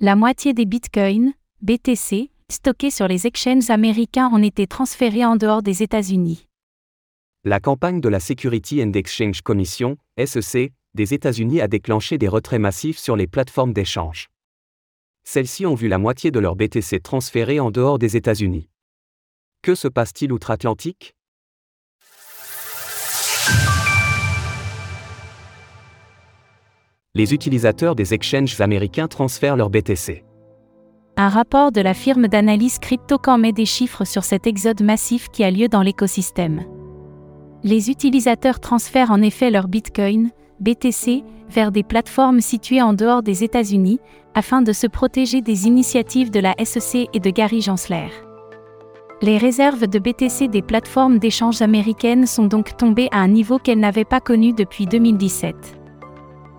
La moitié des bitcoins, BTC, stockés sur les exchanges américains ont été transférés en dehors des États-Unis. La campagne de la Security and Exchange Commission, SEC, des États-Unis a déclenché des retraits massifs sur les plateformes d'échange. Celles-ci ont vu la moitié de leur BTC transférés en dehors des États-Unis. Que se passe-t-il outre-Atlantique? Les utilisateurs des exchanges américains transfèrent leur BTC. Un rapport de la firme d'analyse CryptoCan met des chiffres sur cet exode massif qui a lieu dans l'écosystème. Les utilisateurs transfèrent en effet leur Bitcoin, BTC, vers des plateformes situées en dehors des États-Unis, afin de se protéger des initiatives de la SEC et de Gary Gensler. Les réserves de BTC des plateformes d'échange américaines sont donc tombées à un niveau qu'elles n'avaient pas connu depuis 2017.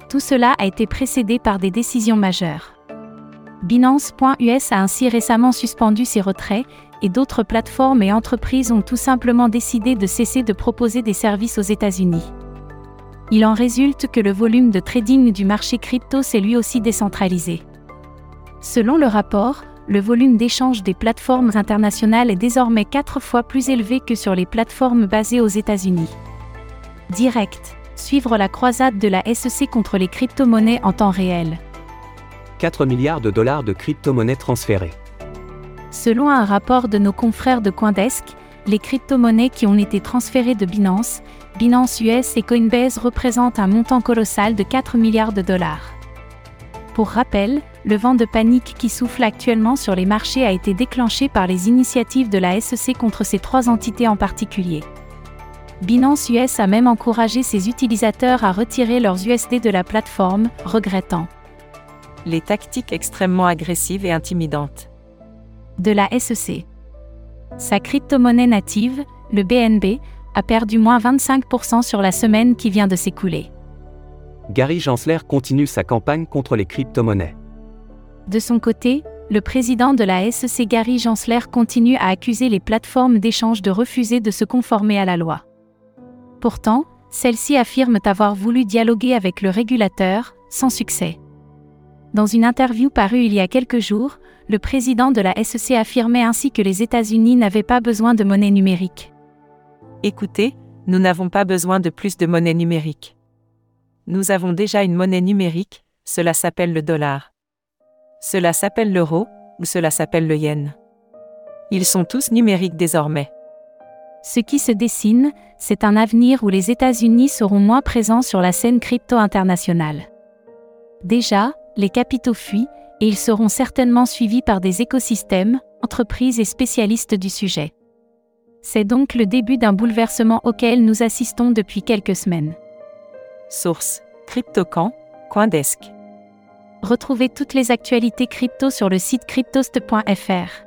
Tout cela a été précédé par des décisions majeures. Binance.us a ainsi récemment suspendu ses retraits, et d'autres plateformes et entreprises ont tout simplement décidé de cesser de proposer des services aux États-Unis. Il en résulte que le volume de trading du marché crypto s'est lui aussi décentralisé. Selon le rapport, le volume d'échange des plateformes internationales est désormais quatre fois plus élevé que sur les plateformes basées aux États-Unis. Direct. Suivre la croisade de la SEC contre les crypto-monnaies en temps réel. 4 milliards de dollars de crypto-monnaies transférées. Selon un rapport de nos confrères de Coindesk, les crypto-monnaies qui ont été transférées de Binance, Binance US et Coinbase représentent un montant colossal de 4 milliards de dollars. Pour rappel, le vent de panique qui souffle actuellement sur les marchés a été déclenché par les initiatives de la SEC contre ces trois entités en particulier. Binance US a même encouragé ses utilisateurs à retirer leurs USD de la plateforme, regrettant les tactiques extrêmement agressives et intimidantes de la SEC. Sa crypto-monnaie native, le BNB, a perdu moins 25% sur la semaine qui vient de s'écouler. Gary Gensler continue sa campagne contre les crypto-monnaies. De son côté, le président de la SEC Gary Gensler continue à accuser les plateformes d'échange de refuser de se conformer à la loi. Pourtant, celles-ci affirment avoir voulu dialoguer avec le régulateur, sans succès. Dans une interview parue il y a quelques jours, le président de la SEC affirmait ainsi que les États-Unis n'avaient pas besoin de monnaie numérique. Écoutez, nous n'avons pas besoin de plus de monnaie numérique. Nous avons déjà une monnaie numérique, cela s'appelle le dollar. Cela s'appelle l'euro, ou cela s'appelle le yen. Ils sont tous numériques désormais. Ce qui se dessine, c'est un avenir où les États-Unis seront moins présents sur la scène crypto internationale. Déjà, les capitaux fuient, et ils seront certainement suivis par des écosystèmes, entreprises et spécialistes du sujet. C'est donc le début d'un bouleversement auquel nous assistons depuis quelques semaines. Source CryptoCan, Coindesk. Retrouvez toutes les actualités crypto sur le site cryptost.fr.